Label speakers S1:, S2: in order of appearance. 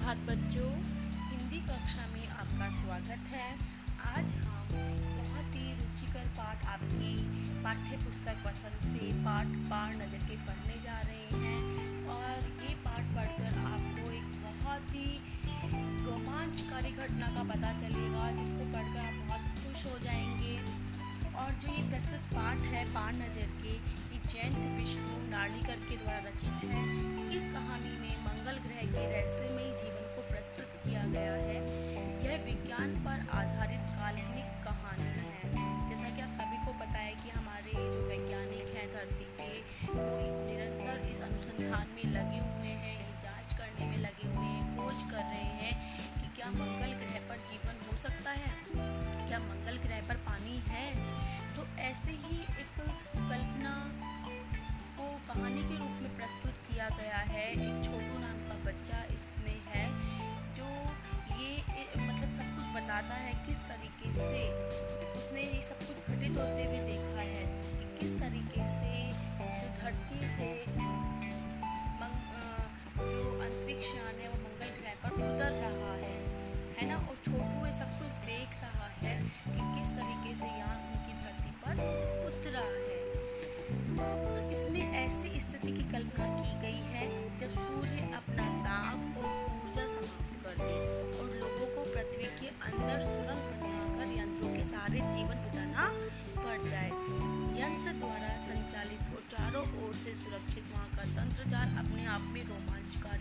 S1: सुप्रभात बच्चों। हिंदी कक्षा में आपका स्वागत है। आज हम बहुत ही रुचिकर पाठ आपकी पाठ्य पुस्तक पसंद से पाठ बार नज़र के पढ़ने जा रहे हैं और ये पाठ पढ़कर आपको एक बहुत ही रोमांचकारी घटना का पता चलेगा, जिसको पढ़कर आप बहुत खुश हो जाएँगे। और जो ये प्रस्तुत पाठ है बाण नज़र के, ये जयंत विष्णु नार्लिकर के द्वारा रचित है। विज्ञान पर आधारित काल्पनिक कहानी है। जैसा कि आप सभी को पता है कि हमारे जो वैज्ञानिक हैं, धरती के वो निरंतर इस अनुसंधान में लगे हुए हैं ये जाँच करने में लगे हुए हैं, खोज कर रहे हैं कि क्या मंगल ग्रह पर जीवन हो सकता है, क्या मंगल ग्रह पर पानी है। तो ऐसे ही एक कल्पना को कहानी के रूप में प्रस्तुत किया गया है, एक बताता है किस तरीके से उसने से सुरक्षित वहाँ का तंत्र जाल अपने आप में रोमांचकारी